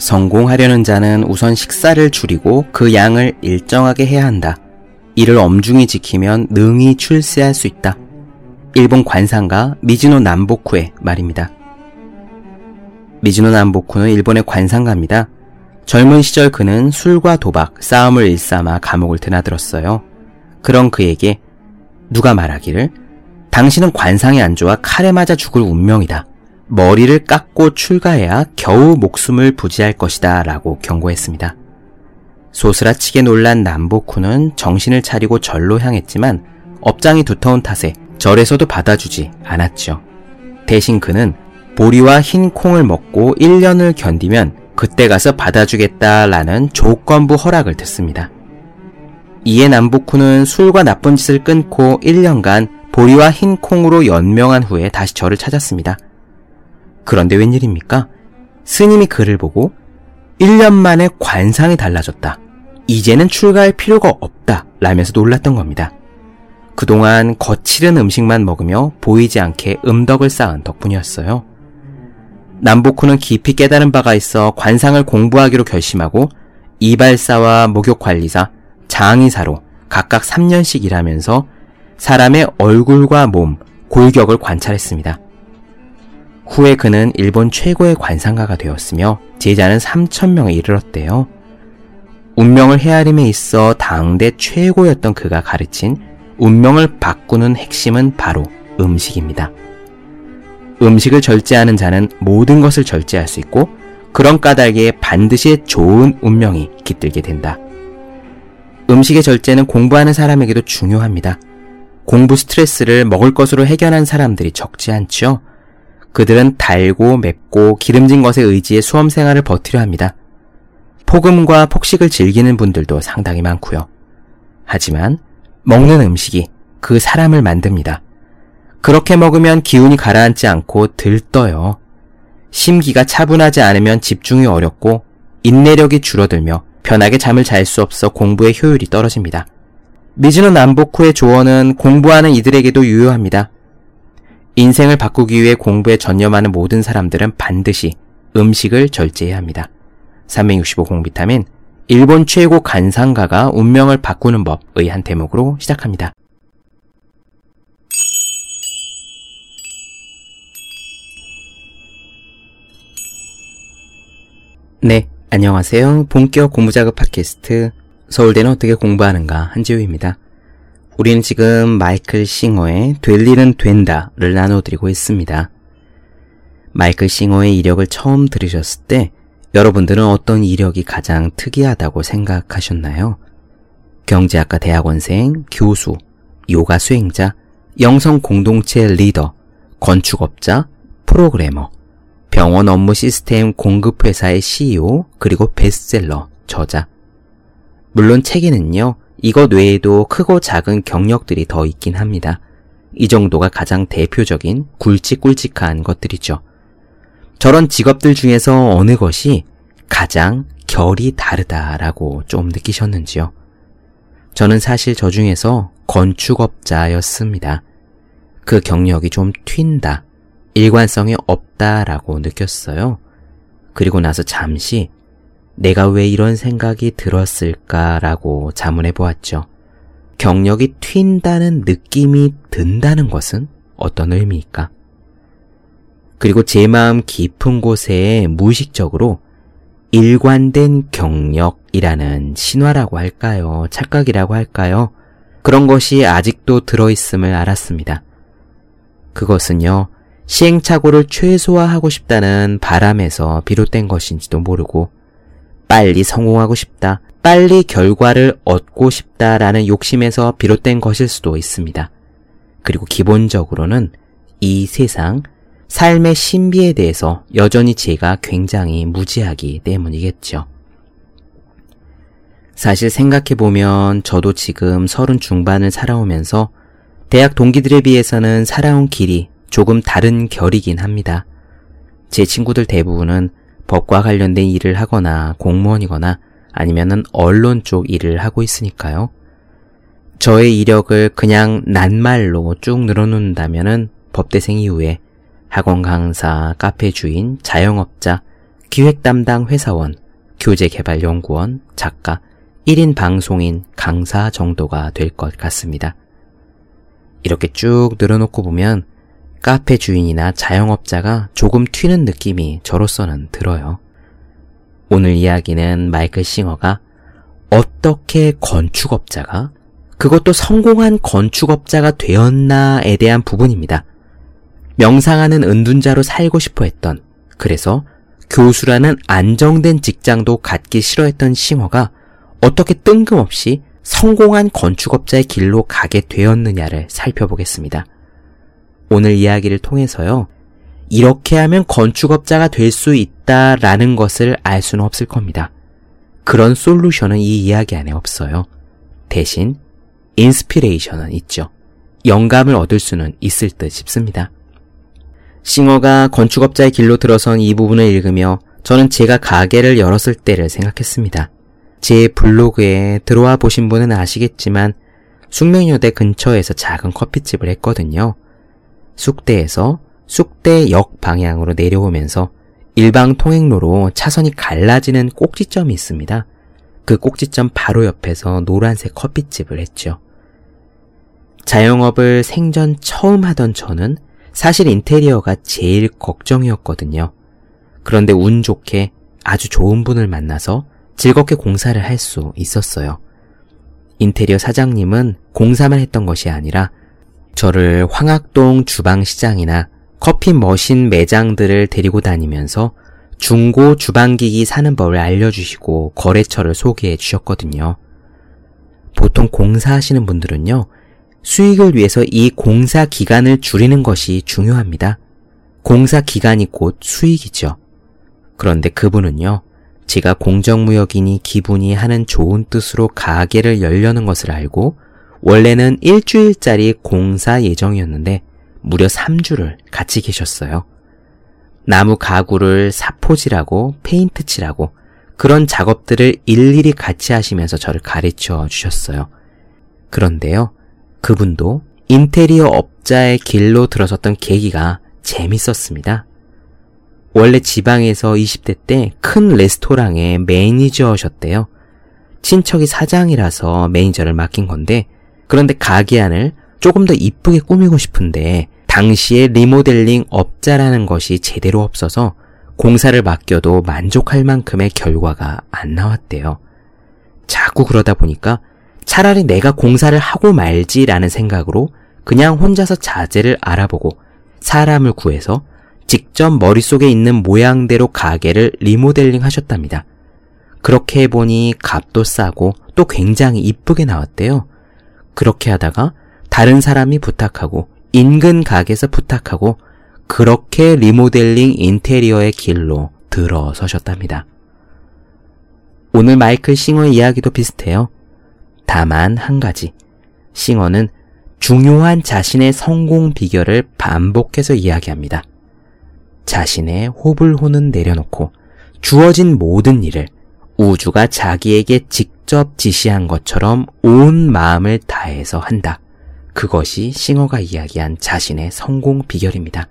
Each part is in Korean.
성공하려는 자는 우선 식사를 줄이고 그 양을 일정하게 해야 한다. 이를 엄중히 지키면 능히 출세할 수 있다. 일본 관상가 미즈노 남보쿠의 말입니다. 미즈노 남보쿠는 일본의 관상가입니다. 젊은 시절 그는 술과 도박, 싸움을 일삼아 감옥을 드나들었어요. 그런 그에게 누가 말하기를 당신은 관상에 안 좋아 칼에 맞아 죽을 운명이다. 머리를 깎고 출가해야 겨우 목숨을 부지할 것이다 라고 경고했습니다. 소스라치게 놀란 남보쿠는 정신을 차리고 절로 향했지만 업장이 두터운 탓에 절에서도 받아주지 않았죠. 대신 그는 보리와 흰 콩을 먹고 1년을 견디면 그때 가서 받아주겠다라는 조건부 허락을 듣습니다. 이에 남보쿠는 술과 나쁜 짓을 끊고 1년간 보리와 흰 콩으로 연명한 후에 다시 절을 찾았습니다. 그런데 웬일입니까? 스님이 그를 보고 1년 만에 관상이 달라졌다. 이제는 출가할 필요가 없다. 라면서 놀랐던 겁니다. 그동안 거칠은 음식만 먹으며 보이지 않게 음덕을 쌓은 덕분이었어요. 남보쿠는 깊이 깨달은 바가 있어 관상을 공부하기로 결심하고 이발사와 목욕관리사, 장의사로 각각 3년씩 일하면서 사람의 얼굴과 몸, 골격을 관찰했습니다. 후에 그는 일본 최고의 관상가가 되었으며 제자는 3천명에 이르렀대요. 운명을 헤아림에 있어 당대 최고였던 그가 가르친 운명을 바꾸는 핵심은 바로 음식입니다. 음식을 절제하는 자는 모든 것을 절제할 수 있고 그런 까닭에 반드시 좋은 운명이 깃들게 된다. 음식의 절제는 공부하는 사람에게도 중요합니다. 공부 스트레스를 먹을 것으로 해결한 사람들이 적지 않죠. 그들은 달고 맵고 기름진 것에 의지해 수험 생활을 버티려 합니다. 폭음과 폭식을 즐기는 분들도 상당히 많고요. 하지만 먹는 음식이 그 사람을 만듭니다. 그렇게 먹으면 기운이 가라앉지 않고 들떠요. 심기가 차분하지 않으면 집중이 어렵고 인내력이 줄어들며 편하게 잠을 잘 수 없어 공부의 효율이 떨어집니다. 미즈노 남보쿠의 조언은 공부하는 이들에게도 유효합니다. 인생을 바꾸기 위해 공부에 전념하는 모든 사람들은 반드시 음식을 절제해야 합니다. 365 공비타민 일본 최고 간상가가 운명을 바꾸는 법의 한 대목으로 시작합니다. 네, 안녕하세요. 본격 공부작업 팟캐스트 서울대는 어떻게 공부하는가 한지우입니다. 우리는 지금 마이클 싱어의 될 일은 된다를 나눠드리고 있습니다. 마이클 싱어의 이력을 처음 들으셨을 때 여러분들은 어떤 이력이 가장 특이하다고 생각하셨나요? 경제학과 대학원생, 교수, 요가 수행자, 영성 공동체 리더, 건축업자, 프로그래머, 병원 업무 시스템 공급회사의 CEO, 그리고 베스트셀러, 저자. 물론 책에는요, 이것 외에도 크고 작은 경력들이 더 있긴 합니다. 이 정도가 가장 대표적인 굵직굵직한 것들이죠. 저런 직업들 중에서 어느 것이 가장 결이 다르다라고 좀 느끼셨는지요? 저는 사실 저 중에서 건축업자였습니다. 그 경력이 좀 튄다. 일관성이 없다라고 느꼈어요. 그리고 나서 잠시 내가 왜 이런 생각이 들었을까라고 자문해 보았죠. 경력이 튄다는 느낌이 든다는 것은 어떤 의미일까? 그리고 제 마음 깊은 곳에 무의식적으로 일관된 경력이라는 신화라고 할까요? 착각이라고 할까요? 그런 것이 아직도 들어있음을 알았습니다. 그것은요, 시행착오를 최소화하고 싶다는 바람에서 비롯된 것인지도 모르고 빨리 성공하고 싶다, 빨리 결과를 얻고 싶다라는 욕심에서 비롯된 것일 수도 있습니다. 그리고 기본적으로는 이 세상, 삶의 신비에 대해서 여전히 제가 굉장히 무지하기 때문이겠죠. 사실 생각해보면 저도 지금 서른 중반을 살아오면서 대학 동기들에 비해서는 살아온 길이 조금 다른 결이긴 합니다. 제 친구들 대부분은 법과 관련된 일을 하거나 공무원이거나 아니면은 언론 쪽 일을 하고 있으니까요. 저의 이력을 그냥 낱말로 쭉 늘어놓는다면은 법대생 이후에 학원 강사, 카페 주인, 자영업자, 기획 담당 회사원, 교재 개발 연구원, 작가, 1인 방송인, 강사 정도가 될 것 같습니다. 이렇게 쭉 늘어놓고 보면 카페 주인이나 자영업자가 조금 튀는 느낌이 저로서는 들어요. 오늘 이야기는 마이클 싱어가 어떻게 건축업자가 그것도 성공한 건축업자가 되었나에 대한 부분입니다. 명상하는 은둔자로 살고 싶어 했던, 그래서 교수라는 안정된 직장도 갖기 싫어했던 싱어가 어떻게 뜬금없이 성공한 건축업자의 길로 가게 되었느냐를 살펴보겠습니다. 오늘 이야기를 통해서요, 이렇게 하면 건축업자가 될 수 있다라는 것을 알 수는 없을 겁니다. 그런 솔루션은 이 이야기 안에 없어요. 대신, 인스피레이션은 있죠. 영감을 얻을 수는 있을 듯 싶습니다. 싱어가 건축업자의 길로 들어선 이 부분을 읽으며 저는 제가 가게를 열었을 때를 생각했습니다. 제 블로그에 들어와 보신 분은 아시겠지만 숙명여대 근처에서 작은 커피집을 했거든요. 숙대에서 숙대역 방향으로 내려오면서 일방 통행로로 차선이 갈라지는 꼭지점이 있습니다. 그 꼭지점 바로 옆에서 노란색 커피집을 했죠. 자영업을 생전 처음 하던 저는 사실 인테리어가 제일 걱정이었거든요. 그런데 운 좋게 아주 좋은 분을 만나서 즐겁게 공사를 할 수 있었어요. 인테리어 사장님은 공사만 했던 것이 아니라 저를 황학동 주방시장이나 커피 머신 매장들을 데리고 다니면서 중고 주방기기 사는 법을 알려주시고 거래처를 소개해 주셨거든요. 보통 공사하시는 분들은요, 수익을 위해서 이 공사 기간을 줄이는 것이 중요합니다. 공사 기간이 곧 수익이죠. 그런데 그분은요, 제가 공정무역이니 기분이 하는 좋은 뜻으로 가게를 열려는 것을 알고 원래는 일주일짜리 공사 예정이었는데 무려 3주를 같이 계셨어요. 나무 가구를 사포질하고 페인트 칠하고 그런 작업들을 일일이 같이 하시면서 저를 가르쳐 주셨어요. 그런데요, 그분도 인테리어 업자의 길로 들어섰던 계기가 재밌었습니다. 원래 지방에서 20대 때 큰 레스토랑의 매니저셨대요. 친척이 사장이라서 매니저를 맡긴 건데, 그런데 가게 안을 조금 더 이쁘게 꾸미고 싶은데, 당시에 리모델링 업자라는 것이 제대로 없어서 공사를 맡겨도 만족할 만큼의 결과가 안 나왔대요. 자꾸 그러다 보니까 차라리 내가 공사를 하고 말지라는 생각으로 그냥 혼자서 자재를 알아보고 사람을 구해서 직접 머릿속에 있는 모양대로 가게를 리모델링 하셨답니다. 그렇게 해보니 값도 싸고 또 굉장히 이쁘게 나왔대요. 그렇게 하다가 다른 사람이 부탁하고 인근 가게에서 부탁하고 그렇게 리모델링 인테리어의 길로 들어서셨답니다. 오늘 마이클 싱어의 이야기도 비슷해요. 다만 한 가지. 싱어는 중요한 자신의 성공 비결을 반복해서 이야기합니다. 자신의 호불호는 내려놓고 주어진 모든 일을 우주가 자기에게 직접 지시한 것처럼 온 마음을 다해서 한다. 그것이 싱어가 이야기한 자신의 성공 비결입니다.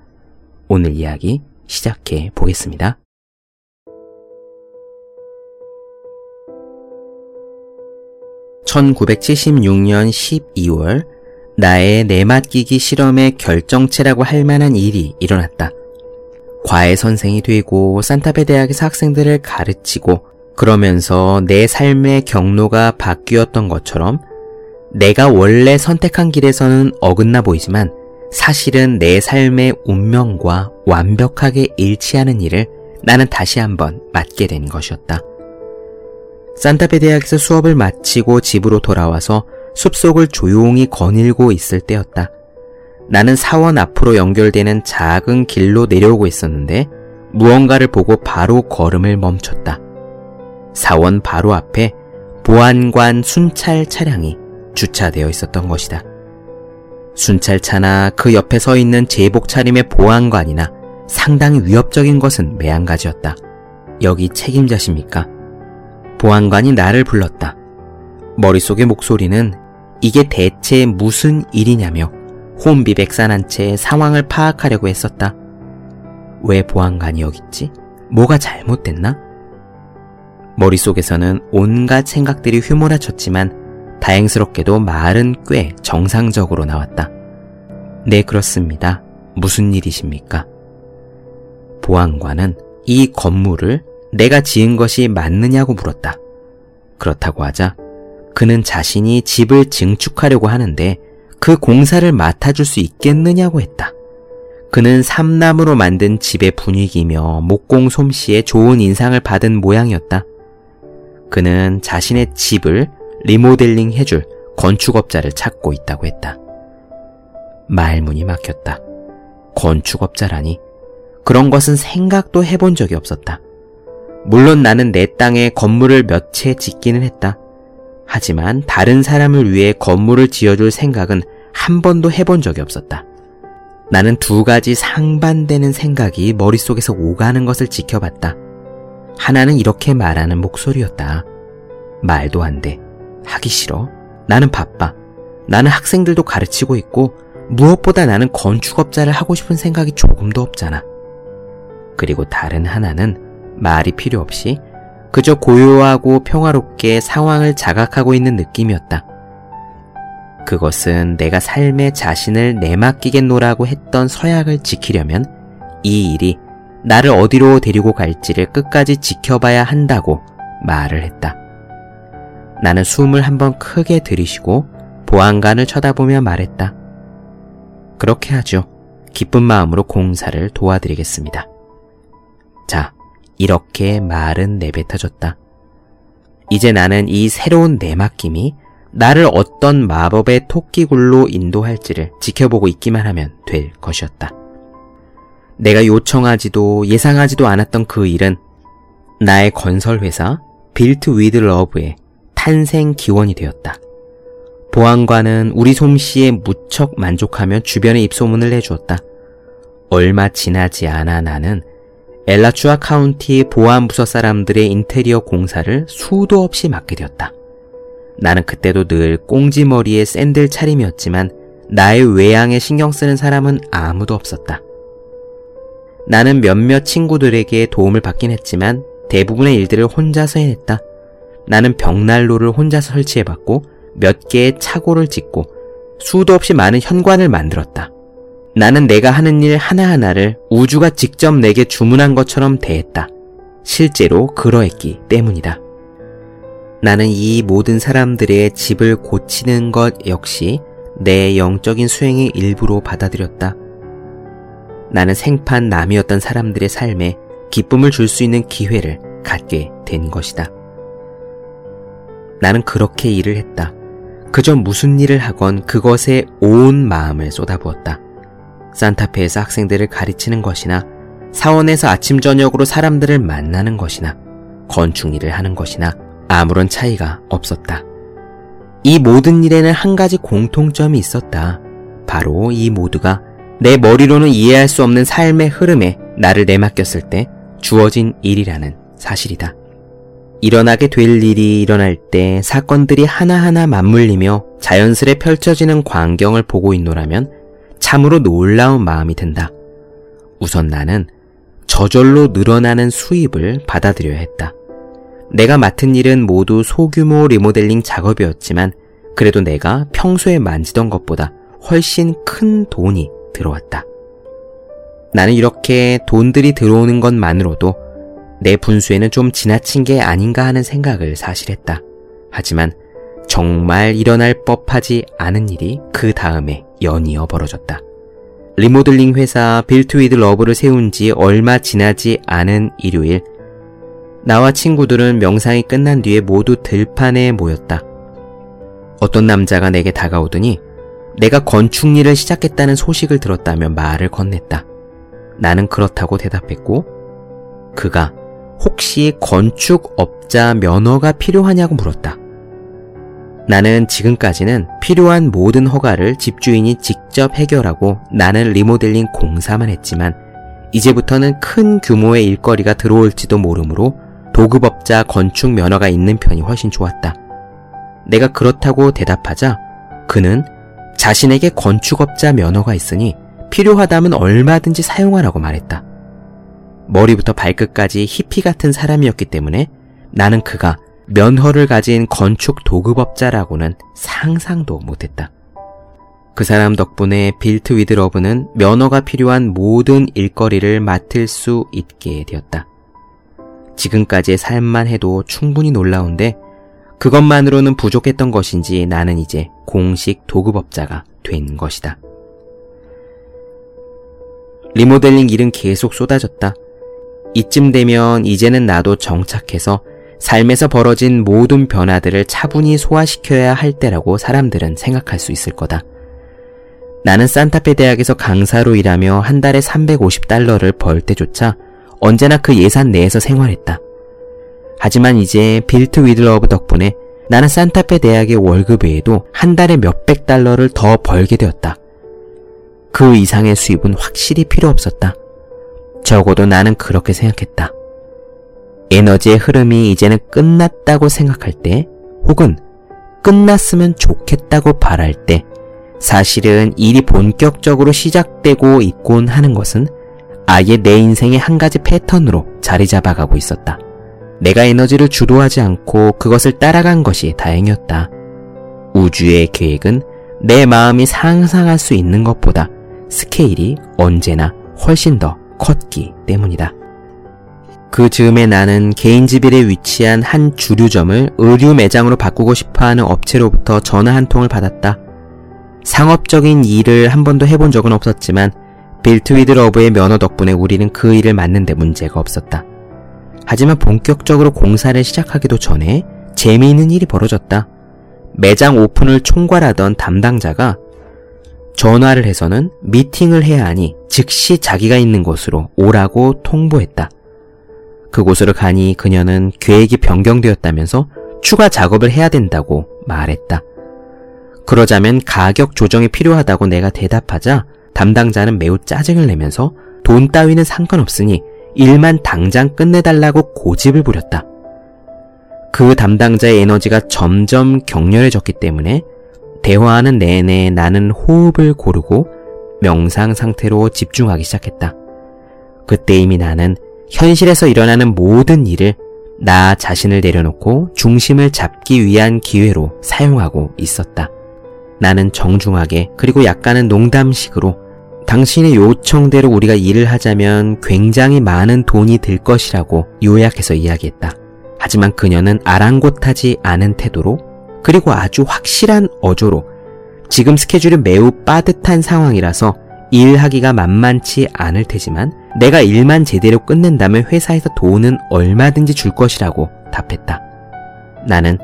오늘 이야기 시작해 보겠습니다. (1976년 12월) 나의 내맡기기 실험의 결정체라고 할 만한 일이 일어났다. 과외 선생이 되고 산타페 대학에서 학생들을 가르치고 그러면서 내 삶의 경로가 바뀌었던 것처럼 내가 원래 선택한 길에서는 어긋나 보이지만 사실은 내 삶의 운명과 완벽하게 일치하는 일을 나는 다시 한번 맡게 된 것이었다. 산타페 대학에서 수업을 마치고 집으로 돌아와서 숲속을 조용히 거닐고 있을 때였다. 나는 사원 앞으로 연결되는 작은 길로 내려오고 있었는데 무언가를 보고 바로 걸음을 멈췄다. 사원 바로 앞에 보안관 순찰 차량이 주차되어 있었던 것이다. 순찰차나 그 옆에 서 있는 제복 차림의 보안관이나 상당히 위협적인 것은 매한가지였다. 여기 책임자십니까? 보안관이 나를 불렀다. 머릿속의 목소리는 이게 대체 무슨 일이냐며 혼비백산한 채 상황을 파악하려고 했었다. 왜 보안관이 여기 있지? 뭐가 잘못됐나? 머릿속에서는 온갖 생각들이 휘몰아쳤지만 다행스럽게도 말은 꽤 정상적으로 나왔다. 네, 그렇습니다. 무슨 일이십니까? 보안관은 이 건물을 내가 지은 것이 맞느냐고 물었다. 그렇다고 하자 그는 자신이 집을 증축하려고 하는데 그 공사를 맡아줄 수 있겠느냐고 했다. 그는 삼나무로 만든 집의 분위기며 목공 솜씨에 좋은 인상을 받은 모양이었다. 그는 자신의 집을 리모델링 해줄 건축업자를 찾고 있다고 했다. 말문이 막혔다. 건축업자라니. 그런 것은 생각도 해본 적이 없었다. 물론 나는 내 땅에 건물을 몇 채 짓기는 했다. 하지만 다른 사람을 위해 건물을 지어줄 생각은 한 번도 해본 적이 없었다. 나는 두 가지 상반되는 생각이 머릿속에서 오가는 것을 지켜봤다. 하나는 이렇게 말하는 목소리였다. 말도 안 돼. 하기 싫어. 나는 바빠. 나는 학생들도 가르치고 있고 무엇보다 나는 건축업자를 하고 싶은 생각이 조금도 없잖아. 그리고 다른 하나는 말이 필요 없이 그저 고요하고 평화롭게 상황을 자각하고 있는 느낌이었다. 그것은 내가 삶의 자신을 내맡기겠노라고 했던 서약을 지키려면 이 일이 나를 어디로 데리고 갈지를 끝까지 지켜봐야 한다고 말을 했다. 나는 숨을 한번 크게 들이쉬고 보안관을 쳐다보며 말했다. 그렇게 하죠. 기쁜 마음으로 공사를 도와드리겠습니다. 자, 이렇게 말은 내뱉어졌다. 이제 나는 이 새로운 내맡김이 나를 어떤 마법의 토끼굴로 인도할지를 지켜보고 있기만 하면 될 것이었다. 내가 요청하지도 예상하지도 않았던 그 일은 나의 건설회사 Built with Love의 탄생 기원이 되었다. 보안관은 우리 솜씨에 무척 만족하며 주변에 입소문을 내주었다. 얼마 지나지 않아 나는 엘라추아 카운티 보안부서 사람들의 인테리어 공사를 수도 없이 맡게 되었다. 나는 그때도 늘 꽁지머리에 샌들 차림이었지만 나의 외양에 신경 쓰는 사람은 아무도 없었다. 나는 몇몇 친구들에게 도움을 받긴 했지만 대부분의 일들을 혼자서 해냈다. 나는 벽난로를 혼자서 설치해봤고 몇 개의 차고를 짓고 수도 없이 많은 현관을 만들었다. 나는 내가 하는 일 하나하나를 우주가 직접 내게 주문한 것처럼 대했다. 실제로 그러했기 때문이다. 나는 이 모든 사람들의 집을 고치는 것 역시 내 영적인 수행의 일부로 받아들였다. 나는 생판 남이었던 사람들의 삶에 기쁨을 줄 수 있는 기회를 갖게 된 것이다. 나는 그렇게 일을 했다. 그저 무슨 일을 하건 그것에 온 마음을 쏟아부었다. 산타페에서 학생들을 가르치는 것이나 사원에서 아침 저녁으로 사람들을 만나는 것이나 건축 일을 하는 것이나 아무런 차이가 없었다. 이 모든 일에는 한 가지 공통점이 있었다. 바로 이 모두가 내 머리로는 이해할 수 없는 삶의 흐름에 나를 내맡겼을 때 주어진 일이라는 사실이다. 일어나게 될 일이 일어날 때 사건들이 하나하나 맞물리며 자연스레 펼쳐지는 광경을 보고 있노라면 참으로 놀라운 마음이 든다. 우선 나는 저절로 늘어나는 수입을 받아들여야 했다. 내가 맡은 일은 모두 소규모 리모델링 작업이었지만 그래도 내가 평소에 만지던 것보다 훨씬 큰 돈이 들어왔다. 나는 이렇게 돈들이 들어오는 것만으로도 내 분수에는 좀 지나친 게 아닌가 하는 생각을 사실 했다. 하지만 정말 일어날 법하지 않은 일이 그 다음에 연이어 벌어졌다. 리모델링 회사 Built with Love를 세운 지 얼마 지나지 않은 일요일, 나와 친구들은 명상이 끝난 뒤에 모두 들판에 모였다. 어떤 남자가 내게 다가오더니 내가 건축 일을 시작했다는 소식을 들었다며 말을 건넸다. 나는 그렇다고 대답했고, 그가 혹시 건축업자 면허가 필요하냐고 물었다. 나는 지금까지는 필요한 모든 허가를 집주인이 직접 해결하고 나는 리모델링 공사만 했지만 이제부터는 큰 규모의 일거리가 들어올지도 모르므로 도급업자 건축 면허가 있는 편이 훨씬 좋았다. 내가 그렇다고 대답하자 그는 자신에게 건축업자 면허가 있으니 필요하다면 얼마든지 사용하라고 말했다. 머리부터 발끝까지 히피 같은 사람이었기 때문에 나는 그가 면허를 가진 건축 도급업자라고는 상상도 못했다. 그 사람 덕분에 Built with Love는 면허가 필요한 모든 일거리를 맡을 수 있게 되었다. 지금까지의 삶만 해도 충분히 놀라운데 그것만으로는 부족했던 것인지 나는 이제 공식 도급업자가 된 것이다. 리모델링 일은 계속 쏟아졌다. 이쯤 되면 이제는 나도 정착해서 삶에서 벌어진 모든 변화들을 차분히 소화시켜야 할 때라고 사람들은 생각할 수 있을 거다. 나는 산타페 대학에서 강사로 일하며 한 달에 350달러를 벌 때조차 언제나 그 예산 내에서 생활했다. 하지만 이제 Built with Love 덕분에 나는 산타페 대학의 월급 외에도 한 달에 몇백 달러를 더 벌게 되었다. 그 이상의 수입은 확실히 필요 없었다. 적어도 나는 그렇게 생각했다. 에너지의 흐름이 이제는 끝났다고 생각할 때, 혹은 끝났으면 좋겠다고 바랄 때, 사실은 일이 본격적으로 시작되고 있곤 하는 것은 아예 내 인생의 한 가지 패턴으로 자리 잡아가고 있었다. 내가 에너지를 주도하지 않고 그것을 따라간 것이 다행이었다. 우주의 계획은 내 마음이 상상할 수 있는 것보다 스케일이 언제나 훨씬 더 컸기 때문이다. 그 즈음에 나는 게인즈빌에 위치한 한 주류점을 의류 매장으로 바꾸고 싶어 하는 업체로부터 전화 한 통을 받았다. 상업적인 일을 한 번도 해본 적은 없었지만 Built with Love의 면허 덕분에 우리는 그 일을 맡는데 문제가 없었다. 하지만 본격적으로 공사를 시작하기도 전에 재미있는 일이 벌어졌다. 매장 오픈을 총괄하던 담당자가 전화를 해서는 미팅을 해야 하니 즉시 자기가 있는 곳으로 오라고 통보했다. 그곳으로 가니 그녀는 계획이 변경되었다면서 추가 작업을 해야 된다고 말했다. 그러자면 가격 조정이 필요하다고 내가 대답하자 담당자는 매우 짜증을 내면서 돈 따위는 상관없으니 일만 당장 끝내달라고 고집을 부렸다. 그 담당자의 에너지가 점점 격렬해졌기 때문에 대화하는 내내 나는 호흡을 고르고 명상 상태로 집중하기 시작했다. 그때 이미 나는 현실에서 일어나는 모든 일을 나 자신을 내려놓고 중심을 잡기 위한 기회로 사용하고 있었다. 나는 정중하게 그리고 약간은 농담식으로 당신의 요청대로 우리가 일을 하자면 굉장히 많은 돈이 들 것이라고 요약해서 이야기했다. 하지만 그녀는 아랑곳하지 않은 태도로 그리고 아주 확실한 어조로 지금 스케줄이 매우 빠듯한 상황이라서 일하기가 만만치 않을 테지만 내가 일만 제대로 끝낸다면 회사에서 돈은 얼마든지 줄 것이라고 답했다. 나는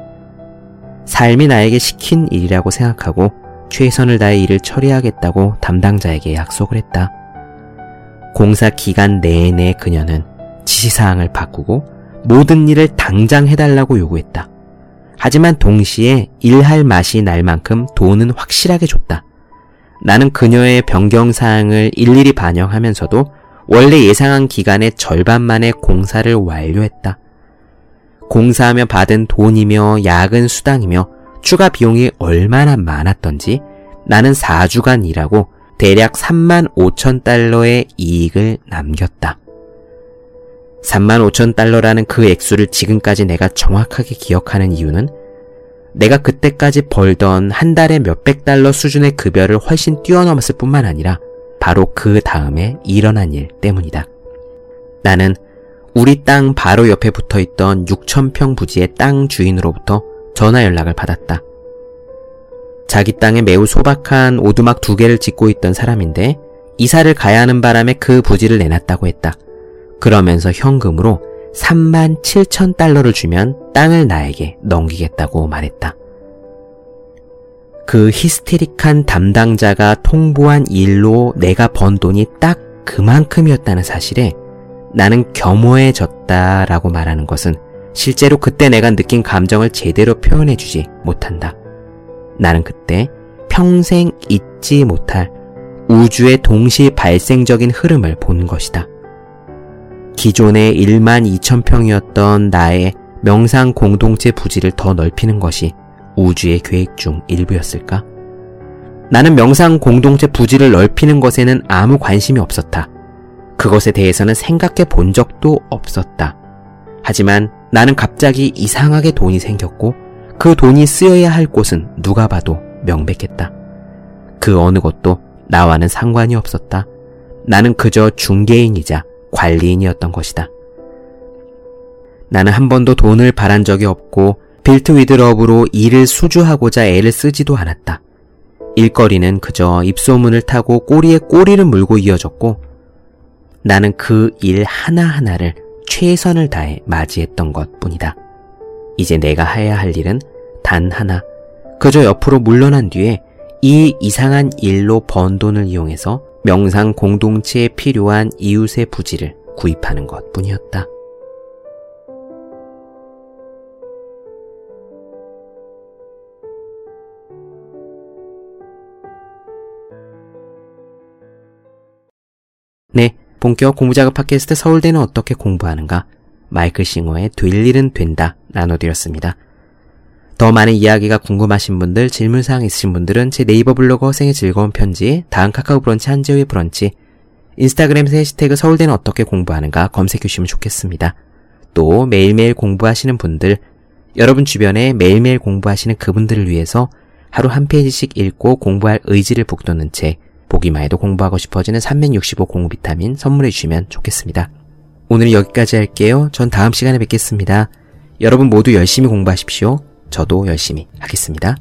삶이 나에게 시킨 일이라고 생각하고 최선을 다해 일을 처리하겠다고 담당자에게 약속을 했다. 공사 기간 내내 그녀는 지시사항을 바꾸고 모든 일을 당장 해달라고 요구했다. 하지만 동시에 일할 맛이 날 만큼 돈은 확실하게 줬다. 나는 그녀의 변경사항을 일일이 반영하면서도 원래 예상한 기간의 절반 만에 공사를 완료했다. 공사하며 받은 돈이며 야근 수당이며 추가 비용이 얼마나 많았던지 나는 4주간 일하고 대략 3만 5천 달러의 이익을 남겼다. 3만 5천 달러라는 그 액수를 지금까지 내가 정확하게 기억하는 이유는 내가 그때까지 벌던 한 달에 몇백 달러 수준의 급여를 훨씬 뛰어넘었을 뿐만 아니라 바로 그 다음에 일어난 일 때문이다. 나는 우리 땅 바로 옆에 붙어 있던 6천평 부지의 땅 주인으로부터 전화 연락을 받았다. 자기 땅에 매우 소박한 오두막 두 개를 짓고 있던 사람인데 이사를 가야 하는 바람에 그 부지를 내놨다고 했다. 그러면서 현금으로 3만 7천 달러를 주면 땅을 나에게 넘기겠다고 말했다. 그 히스테릭한 담당자가 통보한 일로 내가 번 돈이 딱 그만큼이었다는 사실에 나는 겸허해졌다라고 말하는 것은 실제로 그때 내가 느낀 감정을 제대로 표현해주지 못한다. 나는 그때 평생 잊지 못할 우주의 동시 발생적인 흐름을 본 것이다. 기존의 1만 2천 평이었던 나의 명상 공동체 부지를 더 넓히는 것이 우주의 계획 중 일부였을까? 나는 명상 공동체 부지를 넓히는 것에는 아무 관심이 없었다. 그것에 대해서는 생각해 본 적도 없었다. 하지만 나는 갑자기 이상하게 돈이 생겼고 그 돈이 쓰여야 할 곳은 누가 봐도 명백했다. 그 어느 것도 나와는 상관이 없었다. 나는 그저 중개인이자 관리인이었던 것이다. 나는 한 번도 돈을 바란 적이 없고 빌트 위드럽으로 일을 수주하고자 애를 쓰지도 않았다. 일거리는 그저 입소문을 타고 꼬리에 꼬리를 물고 이어졌고 나는 그 일 하나하나를 최선을 다해 맞이했던 것 뿐이다. 이제 내가 해야 할 일은 단 하나. 그저 옆으로 물러난 뒤에 이 이상한 일로 번 돈을 이용해서 명상 공동체에 필요한 이웃의 부지를 구입하는 것 뿐이었다. 네, 본격 공부작업 팟캐스트 서울대는 어떻게 공부하는가? 마이클 싱어의 될 일은 된다 나눠드렸습니다. 더 많은 이야기가 궁금하신 분들, 질문사항 있으신 분들은 제 네이버 블로그 허생의 즐거운 편지, 다음 카카오 브런치 한재우의 브런치, 인스타그램에서 해시태그 서울대는 어떻게 공부하는가 검색해 주시면 좋겠습니다. 또 매일매일 공부하시는 분들, 여러분 주변에 매일매일 공부하시는 그분들을 위해서 하루 한 페이지씩 읽고 공부할 의지를 북돋는 책, 보기만 해도 공부하고 싶어지는 365 공부 비타민 선물해 주시면 좋겠습니다. 오늘 여기까지 할게요. 전 다음 시간에 뵙겠습니다. 여러분 모두 열심히 공부하십시오. 저도 열심히 하겠습니다.